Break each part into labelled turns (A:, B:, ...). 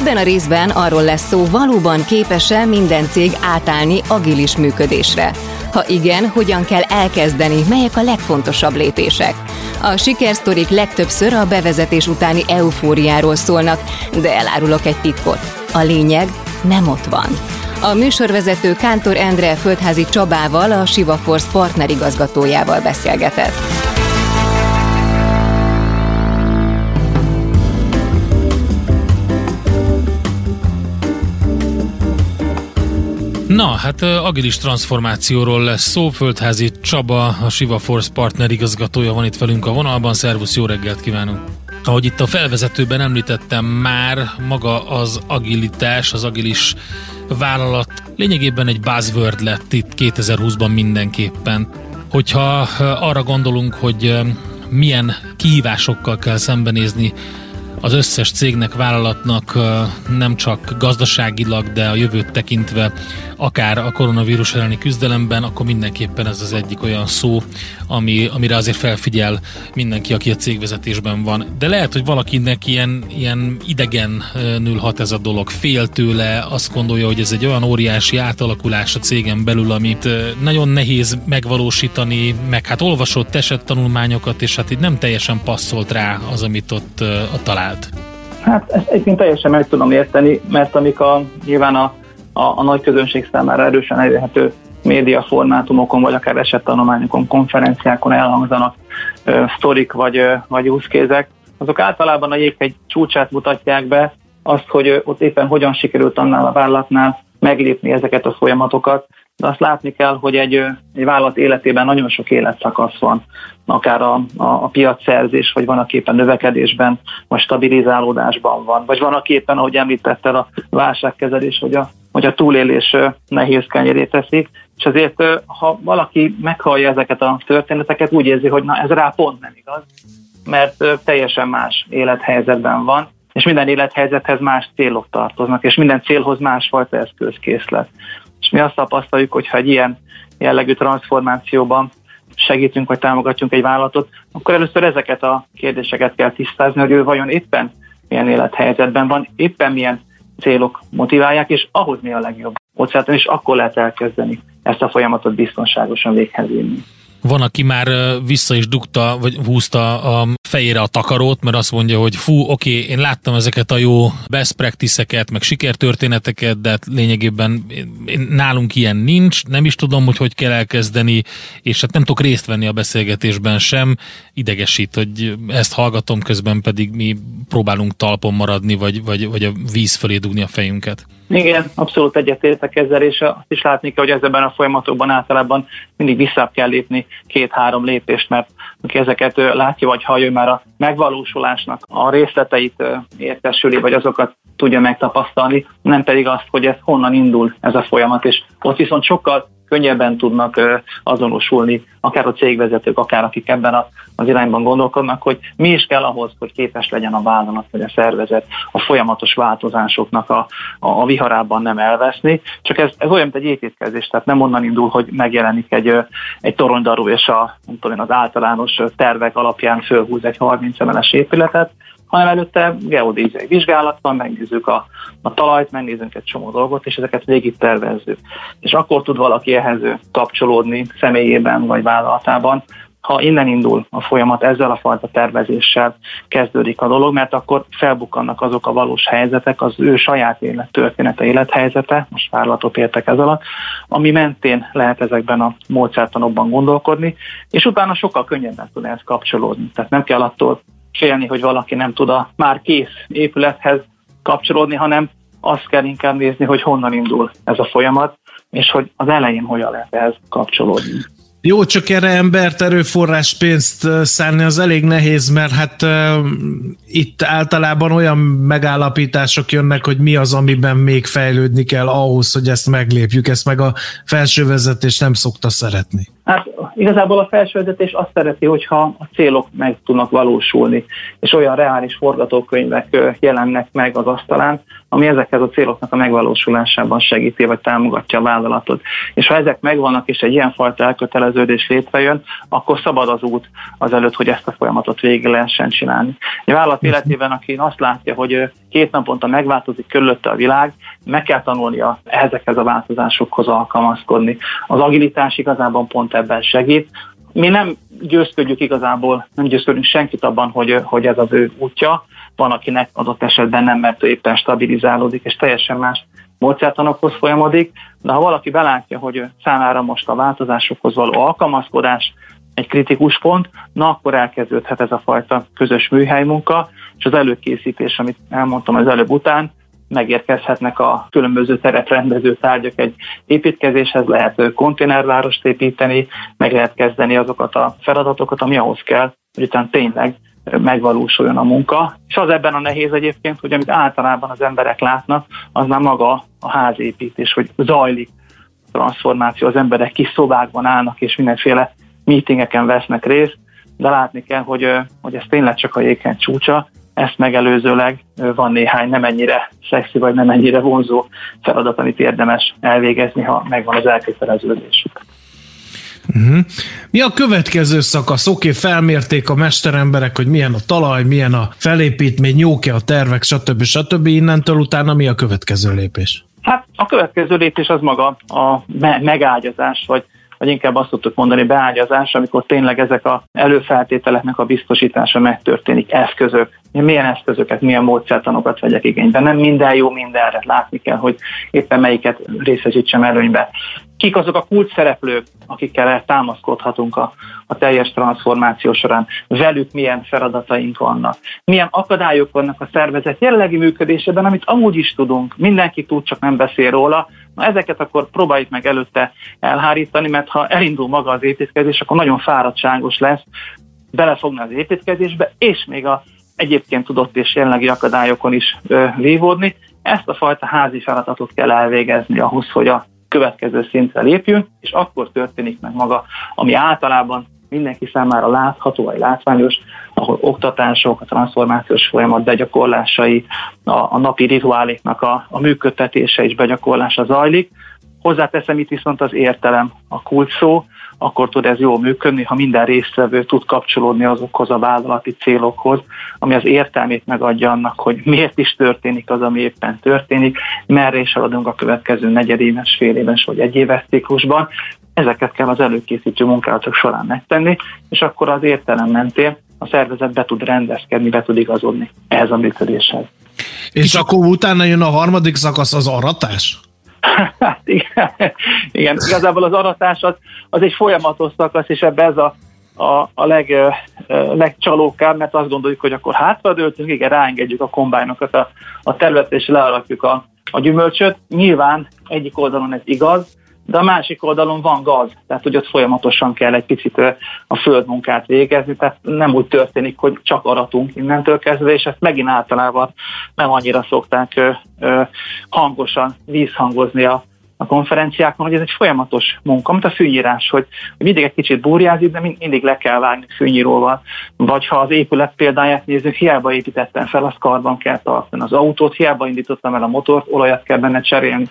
A: Ebben a részben arról lesz szó, valóban képes-e minden cég átállni agilis működésre. Ha igen, hogyan kell elkezdeni, melyek a legfontosabb lépések. A sikersztorik legtöbbször a bevezetés utáni eufóriáról szólnak, de elárulok egy titkot. A lényeg nem ott van. A műsorvezető Kántor Endre Földházi Csabával, a Siva partnerigazgatójával beszélgetett.
B: Na, hát agilis transformációról lesz szó. Földházi Csaba, a Siva Force partner igazgatója van itt velünk a vonalban. Szervusz, jó reggelt kívánunk! Ahogy itt a felvezetőben említettem már, maga az agilitás, az agilis vállalat lényegében egy buzzword lett itt 2020-ban mindenképpen. Hogyha arra gondolunk, hogy milyen kihívásokkal kell szembenézni az összes cégnek, vállalatnak nem csak gazdaságilag, de a jövőt tekintve akár a koronavírus elleni küzdelemben, akkor mindenképpen ez az egyik olyan szó, ami, amire azért felfigyel mindenki, aki a cégvezetésben van. De lehet, hogy valakinek ilyen, ilyen idegenül hat ez a dolog, fél tőle, azt gondolja, hogy ez egy olyan óriási átalakulás a cégen belül, amit nagyon nehéz megvalósítani, meg hát olvasott esett tanulmányokat, és hát így nem teljesen passzolt rá az, amit ott a talált.
C: Hát ezt egyébként teljesen meg tudom érteni, mert amik a, nyilván a a, a nagy közönség számára erősen elérhető médiaformátumokon, vagy akár esettanulmányokon, konferenciákon elhangzanak ö, sztorik vagy, ö, vagy úszkézek, azok általában a jéghegy csúcsát mutatják be, azt, hogy ö, ott éppen hogyan sikerült annál a vállalatnál meglépni ezeket a folyamatokat, de azt látni kell, hogy egy, egy vállalat életében nagyon sok életszakasz van, akár a, a, a piacszerzés, vagy van, aki éppen növekedésben, vagy stabilizálódásban van, vagy van, aki éppen, ahogy említettel, a válságkezelés, vagy a hogy a túlélés nehéz kenyeré teszik, és azért, ha valaki meghallja ezeket a történeteket, úgy érzi, hogy na ez rá pont nem igaz, mert teljesen más élethelyzetben van, és minden élethelyzethez más célok tartoznak, és minden célhoz másfajta eszközkészlet. És mi azt tapasztaljuk, hogy ha egy ilyen jellegű transformációban segítünk, vagy támogatjunk egy vállalatot, akkor először ezeket a kérdéseket kell tisztázni, hogy ő vajon éppen milyen élethelyzetben van, éppen milyen célok motiválják, és ahhoz mi a legjobb módszertan, és akkor lehet elkezdeni ezt a folyamatot biztonságosan véghez vinni.
B: Van, aki már vissza is dugta, vagy húzta a fejére a takarót, mert azt mondja, hogy fú, oké, én láttam ezeket a jó best practice-eket, meg sikertörténeteket, de hát lényegében nálunk ilyen nincs, nem is tudom, hogy hogy kell elkezdeni, és hát nem tudok részt venni a beszélgetésben sem. Idegesít, hogy ezt hallgatom, közben pedig mi próbálunk talpon maradni, vagy, vagy, vagy a víz fölé dugni a fejünket.
C: Igen, abszolút egyetértek ezzel, és azt is látni kell, hogy ezekben a folyamatokban általában mindig vissza kell lépni két-három lépést, mert aki ezeket látja vagy hallja, már a megvalósulásnak a részleteit értesüli, vagy azokat tudja megtapasztalni, nem pedig azt, hogy ez honnan indul ez a folyamat, és ott viszont sokkal könnyebben tudnak azonosulni, akár a cégvezetők, akár akik ebben az irányban gondolkodnak, hogy mi is kell ahhoz, hogy képes legyen a vállalat vagy a szervezet a folyamatos változásoknak a, a, viharában nem elveszni. Csak ez, ez olyan, mint egy építkezés, tehát nem onnan indul, hogy megjelenik egy, egy toronydarú, és a, tudom, az általános tervek alapján fölhúz egy 30 emeles épületet, hanem előtte geodéziai vizsgálat van, megnézzük a, a talajt, megnézzük egy csomó dolgot, és ezeket végig tervezzük. És akkor tud valaki ehhez kapcsolódni személyében vagy vállalatában, ha innen indul a folyamat, ezzel a fajta tervezéssel kezdődik a dolog, mert akkor felbukkannak azok a valós helyzetek, az ő saját élet története, élethelyzete, most vállalatot értek ez alatt, ami mentén lehet ezekben a módszertanokban gondolkodni, és utána sokkal könnyebben tud ezt kapcsolódni. Tehát nem kell attól félni, hogy valaki nem tud a már kész épülethez kapcsolódni, hanem azt kell inkább nézni, hogy honnan indul ez a folyamat, és hogy az elején hogyan lehet ehhez kapcsolódni.
D: Jó, csak erre embert, erőforrás pénzt szállni az elég nehéz, mert hát uh, itt általában olyan megállapítások jönnek, hogy mi az, amiben még fejlődni kell ahhoz, hogy ezt meglépjük. Ezt meg a felső vezetés nem szokta szeretni.
C: Hát igazából a felsővezetés azt szereti, hogyha a célok meg tudnak valósulni, és olyan reális forgatókönyvek jelennek meg az asztalán, ami ezekhez a céloknak a megvalósulásában segíti, vagy támogatja a vállalatot. És ha ezek megvannak, és egy ilyenfajta elköteleződés létrejön, akkor szabad az út az előtt, hogy ezt a folyamatot végig lehessen csinálni. A vállalat életében, aki azt látja, hogy két naponta megváltozik körülötte a világ, meg kell tanulnia ezekhez a változásokhoz alkalmazkodni. Az agilitás igazából pont ebben segít. Mi nem győzködjük igazából, nem győzködünk senkit abban, hogy, hogy ez az ő útja. Van, akinek adott esetben nem, mert éppen stabilizálódik, és teljesen más módszertanokhoz folyamodik, de ha valaki belátja, hogy számára most a változásokhoz való alkalmazkodás egy kritikus pont, na akkor elkezdődhet ez a fajta közös műhely munka, és az előkészítés, amit elmondtam az előbb után, megérkezhetnek a különböző teretrendező tárgyak egy építkezéshez, lehet konténervárost építeni, meg lehet kezdeni azokat a feladatokat, ami ahhoz kell, hogy utána tényleg megvalósuljon a munka. És az ebben a nehéz egyébként, hogy amit általában az emberek látnak, az már maga a házépítés, hogy zajlik a transformáció, az emberek kis szobákban állnak, és mindenféle meetingeken vesznek részt, de látni kell, hogy, hogy ez tényleg csak a jéghegy csúcsa, ezt megelőzőleg van néhány nem ennyire szexi vagy nem ennyire vonzó feladat, amit érdemes elvégezni, ha megvan az elköteleződésük.
D: Uh-huh. Mi a következő szakasz? Oké, okay, felmérték a mesteremberek, hogy milyen a talaj, milyen a felépítmény, jók-e a tervek, stb. stb. Innentől utána mi a következő lépés?
C: Hát a következő lépés az maga a me- megágyazás, vagy vagy inkább azt tudtuk mondani beágyazás, amikor tényleg ezek a előfeltételeknek a biztosítása megtörténik, eszközök, milyen eszközöket, milyen módszertanokat vegyek igénybe. Nem minden jó mindenre, látni kell, hogy éppen melyiket részesítsem előnybe. Kik azok a kult szereplők, akikkel támaszkodhatunk a, a teljes transformáció során, velük milyen feladataink vannak, milyen akadályok vannak a szervezet jelenlegi működésében, amit amúgy is tudunk, mindenki tud, csak nem beszél róla, Na ezeket akkor próbáljuk meg előtte elhárítani, mert ha elindul maga az építkezés, akkor nagyon fáradtságos lesz belefogni az építkezésbe, és még a egyébként tudott és jelenlegi akadályokon is ö, vívódni. Ezt a fajta házi feladatot kell elvégezni ahhoz, hogy a következő szintre lépjünk, és akkor történik meg maga, ami általában mindenki számára látható vagy látványos, ahol oktatások, a transformációs folyamat begyakorlásai, a, a napi rituáléknak a, a működtetése és begyakorlása zajlik. Hozzáteszem itt viszont az értelem, a kult szó, akkor tud ez jól működni, ha minden résztvevő tud kapcsolódni azokhoz a vállalati célokhoz, ami az értelmét megadja annak, hogy miért is történik az, ami éppen történik, merre is haladunk a következő negyedéves, fél éves vagy egy éves ciklusban. Ezeket kell az előkészítő munkálatok során megtenni, és akkor az értelem mentén a szervezet be tud rendezkedni, be tud igazodni ehhez a működéshez.
D: És akkor utána jön a harmadik szakasz, az aratás?
C: Hát igen, igen, igazából az aratás az, az egy folyamatos szakasz, és ebbe ez a, a, a leg, legcsalókább, mert azt gondoljuk, hogy akkor hátradőltünk, igen, ráengedjük a kombájnokat a, a területre, és lealakjuk a, a gyümölcsöt. Nyilván egyik oldalon ez igaz, de a másik oldalon van gaz, tehát hogy ott folyamatosan kell egy picit a földmunkát végezni, tehát nem úgy történik, hogy csak aratunk innentől kezdve, és ezt megint általában nem annyira szokták hangosan vízhangozni a, a konferenciákon, hogy ez egy folyamatos munka, mint a fűnyírás, hogy, hogy mindig egy kicsit burjázik, de mindig le kell vágni fűnyíróval. Vagy ha az épület példáját nézzük, hiába építettem fel, az karban kell tartani. Az autót hiába indítottam el a motort, olajat kell benne cserélni.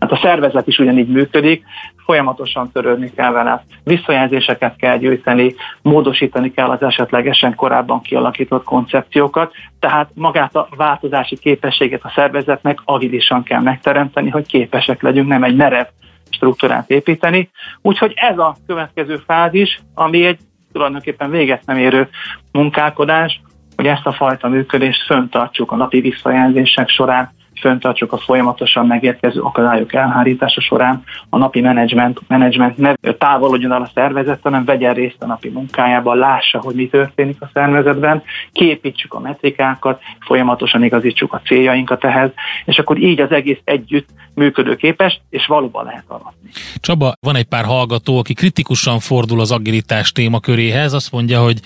C: Hát a szervezet is ugyanígy működik, folyamatosan törődni kell vele, visszajelzéseket kell gyűjteni, módosítani kell az esetlegesen korábban kialakított koncepciókat, tehát magát a változási képességet a szervezetnek agilisan kell megteremteni, hogy képesek legyünk, nem egy merev struktúrát építeni. Úgyhogy ez a következő fázis, ami egy tulajdonképpen véget nem érő munkálkodás, hogy ezt a fajta működést föntartsuk a napi visszajelzések során, föntartsuk a folyamatosan megérkező akadályok elhárítása során, a napi menedzsment, menedzsment ne távolodjon el a szervezet, hanem vegyen részt a napi munkájában, lássa, hogy mi történik a szervezetben, képítsük a metrikákat, folyamatosan igazítsuk a céljainkat ehhez, és akkor így az egész együtt működőképes, és valóban lehet alatni.
B: Csaba, van egy pár hallgató, aki kritikusan fordul az agilitás témaköréhez, azt mondja, hogy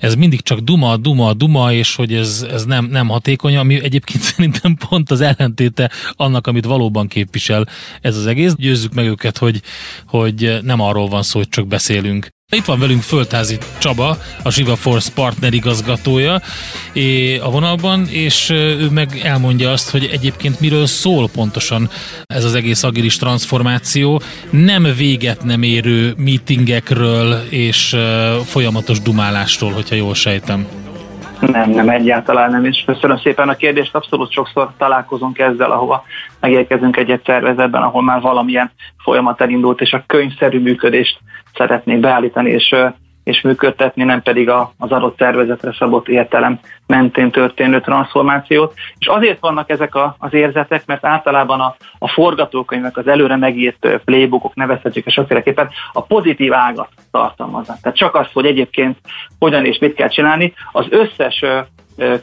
B: ez mindig csak duma, duma, duma, és hogy ez, ez nem, nem hatékony, ami egyébként szerintem pont az ellentéte annak, amit valóban képvisel ez az egész. Győzzük meg őket, hogy, hogy nem arról van szó, hogy csak beszélünk. Itt van velünk Földházi Csaba, a Siva Force partner igazgatója a vonalban, és ő meg elmondja azt, hogy egyébként miről szól pontosan ez az egész agilis transformáció. Nem véget nem érő meetingekről és folyamatos dumálásról, hogyha jól sejtem.
C: Nem, nem, egyáltalán nem, és köszönöm szépen a kérdést. Abszolút sokszor találkozunk ezzel, ahova megérkezünk egy-egy szervezetben, ahol már valamilyen folyamat elindult, és a könyvszerű működést szeretnék beállítani és, és működtetni, nem pedig a, az adott szervezetre szabott értelem mentén történő transformációt. És azért vannak ezek a, az érzetek, mert általában a, a forgatókönyvek, az előre megírt playbookok, nevezhetjük sokféleképpen a pozitív ágat tartalmaznak. Tehát csak az, hogy egyébként hogyan és mit kell csinálni, az összes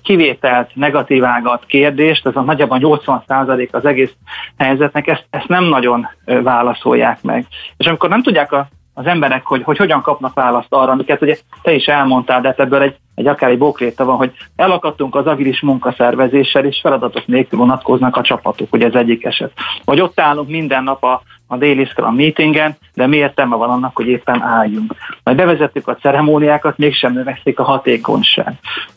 C: kivételt, negatív ágat, kérdést, ez a nagyjából 80% az egész helyzetnek, ezt, ezt nem nagyon válaszolják meg. És amikor nem tudják a az emberek, hogy, hogy hogyan kapnak választ arra, amiket ugye te is elmondtál, de hát ebből egy, egy akár egy bókréta van, hogy elakadtunk az agilis munkaszervezéssel, és feladatok nélkül vonatkoznak a csapatok, ugye ez egyik eset. Vagy ott állunk minden nap a, a Daily Scrum meetingen, de mi értelme van annak, hogy éppen álljunk. Majd bevezettük a ceremóniákat, mégsem növekszik a hatékonyság.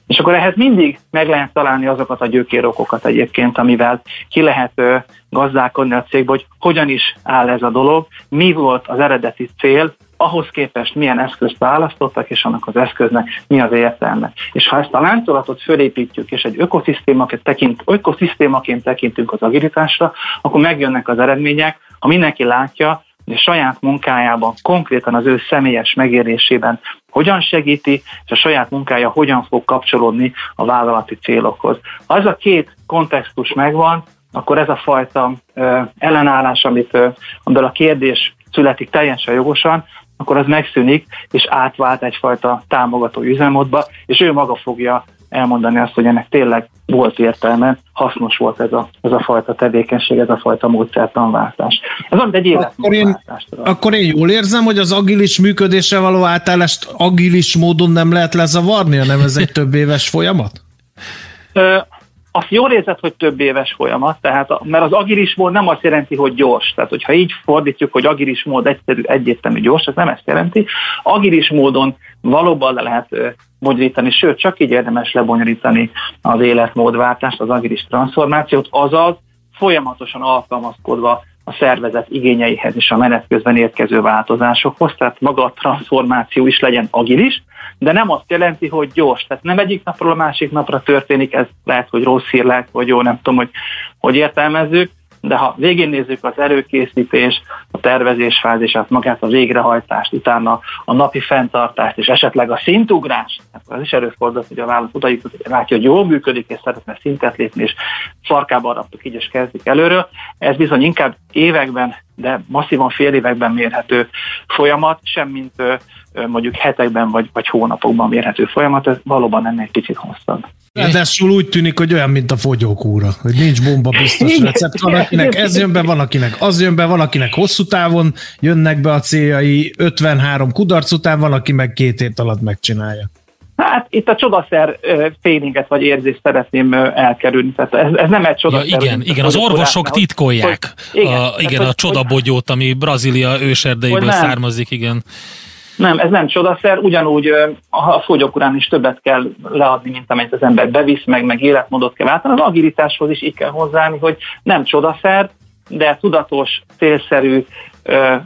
C: És akkor ehhez mindig meg lehet találni azokat a gyökérokokat egyébként, amivel ki lehet gazdálkodni a cégbe, hogy hogyan is áll ez a dolog, mi volt az eredeti cél, ahhoz képest milyen eszközt választottak, és annak az eszköznek mi az értelme. És ha ezt a láncolatot fölépítjük, és egy ökoszisztémaként, tekint, ökoszisztémaként tekintünk az agilitásra, akkor megjönnek az eredmények, ha mindenki látja, hogy a saját munkájában, konkrétan az ő személyes megérésében hogyan segíti, és a saját munkája hogyan fog kapcsolódni a vállalati célokhoz. Ha ez a két kontextus megvan, akkor ez a fajta ö, ellenállás, amit ö, a kérdés születik teljesen jogosan, akkor az megszűnik, és átvált egyfajta támogató üzemmódba, és ő maga fogja elmondani azt, hogy ennek tényleg volt értelme, hasznos volt ez a, ez a fajta tevékenység, ez a fajta módszertanváltás. Ez amit egy
D: akkor én, akkor én jól érzem, hogy az agilis működésre való átállást agilis módon nem lehet lezavarni, hanem ez egy több éves folyamat?
C: Azt jól érzed, hogy több éves folyamat, tehát, mert az agilis mód nem azt jelenti, hogy gyors. Tehát, hogyha így fordítjuk, hogy agilis mód egyszerű, egyértelmű, gyors, ez nem ezt jelenti. Agilis módon valóban le lehet bonyolítani, sőt, csak így érdemes lebonyolítani az életmódváltást, az agilis transformációt, azaz folyamatosan alkalmazkodva a szervezet igényeihez és a menet közben érkező változásokhoz, tehát maga a transformáció is legyen agilis, de nem azt jelenti, hogy gyors. Tehát nem egyik napról a másik napra történik, ez lehet, hogy rossz hír lehet, vagy jó, nem tudom, hogy hogy értelmezzük, de ha végén nézzük az előkészítés, a tervezés fázisát, magát a végrehajtást, utána a napi fenntartást, és esetleg a szintugrás, hát az is előfordult, hogy a vállalat oda jutott, hogy látja, hogy jól működik, és szeretne szintet lépni, és farkába raktuk így, és kezdik előről. Ez bizony inkább években, de masszívan fél években mérhető folyamat, semmint mondjuk hetekben vagy, vagy hónapokban mérhető folyamat, ez valóban ennél kicsit hosszabb.
D: Ráadásul úgy tűnik, hogy olyan, mint a fogyókúra, hogy nincs bomba biztos recept. Van, akinek ez jön be, van, akinek az jön be, van, akinek hosszú távon jönnek be a céljai, 53 kudarc után, van, aki meg két hét alatt megcsinálja.
C: Hát itt a csodaszer félinget vagy érzést szeretném elkerülni. Tehát ez, ez nem egy csodaszer.
B: Ja, igen, igen, az orvosok titkolják. Hogy, igen, a, igen, a csodabogyót, ami Brazília őserdeiből származik, igen.
C: Nem, ez nem csodaszer, ugyanúgy a fogyókurán is többet kell leadni, mint amennyit az ember bevisz, meg, meg életmódot kell váltani. Az agilitáshoz is így kell hozzáállni, hogy nem csodaszer, de tudatos, célszerű,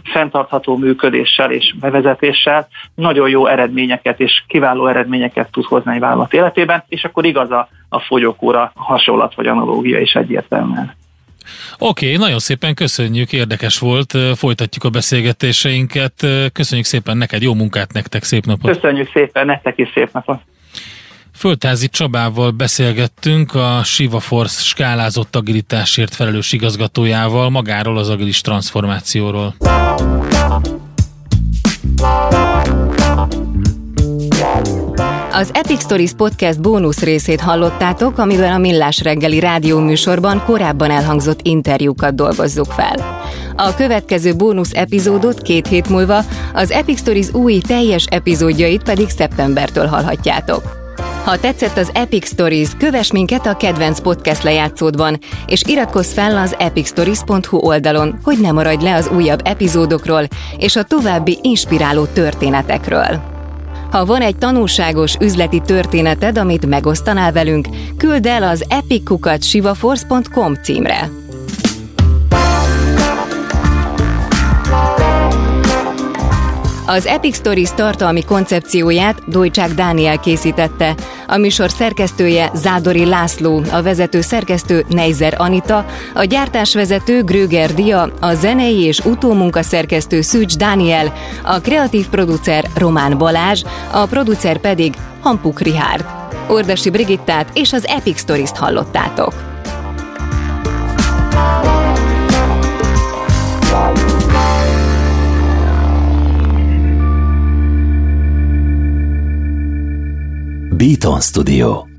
C: fenntartható működéssel és bevezetéssel nagyon jó eredményeket és kiváló eredményeket tud hozni egy vállalat életében, és akkor igaz a, a fogyókúra hasonlat vagy analógia is egyértelműen.
B: Oké, okay, nagyon szépen köszönjük, érdekes volt, folytatjuk a beszélgetéseinket. Köszönjük szépen neked, jó munkát nektek, szép napot!
C: Köszönjük szépen, nektek is szép napot!
B: Földházi Csabával beszélgettünk a Siva Force skálázott agilitásért felelős igazgatójával, magáról az agilis transformációról.
A: Az Epic Stories Podcast bónusz részét hallottátok, amiben a Millás reggeli rádióműsorban korábban elhangzott interjúkat dolgozzuk fel. A következő bónusz epizódot két hét múlva, az Epic Stories új teljes epizódjait pedig szeptembertől hallhatjátok. Ha tetszett az Epic Stories, kövess minket a kedvenc podcast lejátszódban, és iratkozz fel az epicstories.hu oldalon, hogy ne maradj le az újabb epizódokról és a további inspiráló történetekről. Ha van egy tanulságos üzleti történeted, amit megosztanál velünk, küld el az epickukat.sivaforce.com címre. Az Epic Stories tartalmi koncepcióját Dojcsák Dániel készítette, a műsor szerkesztője Zádori László, a vezető szerkesztő Neizer Anita, a gyártásvezető Gröger Dia, a zenei és utómunka szerkesztő Szűcs Dániel, a kreatív producer Román Balázs, a producer pedig Hampuk Rihárd. Ordasi Brigittát és az Epic Stories-t hallottátok.
E: Beaton Studio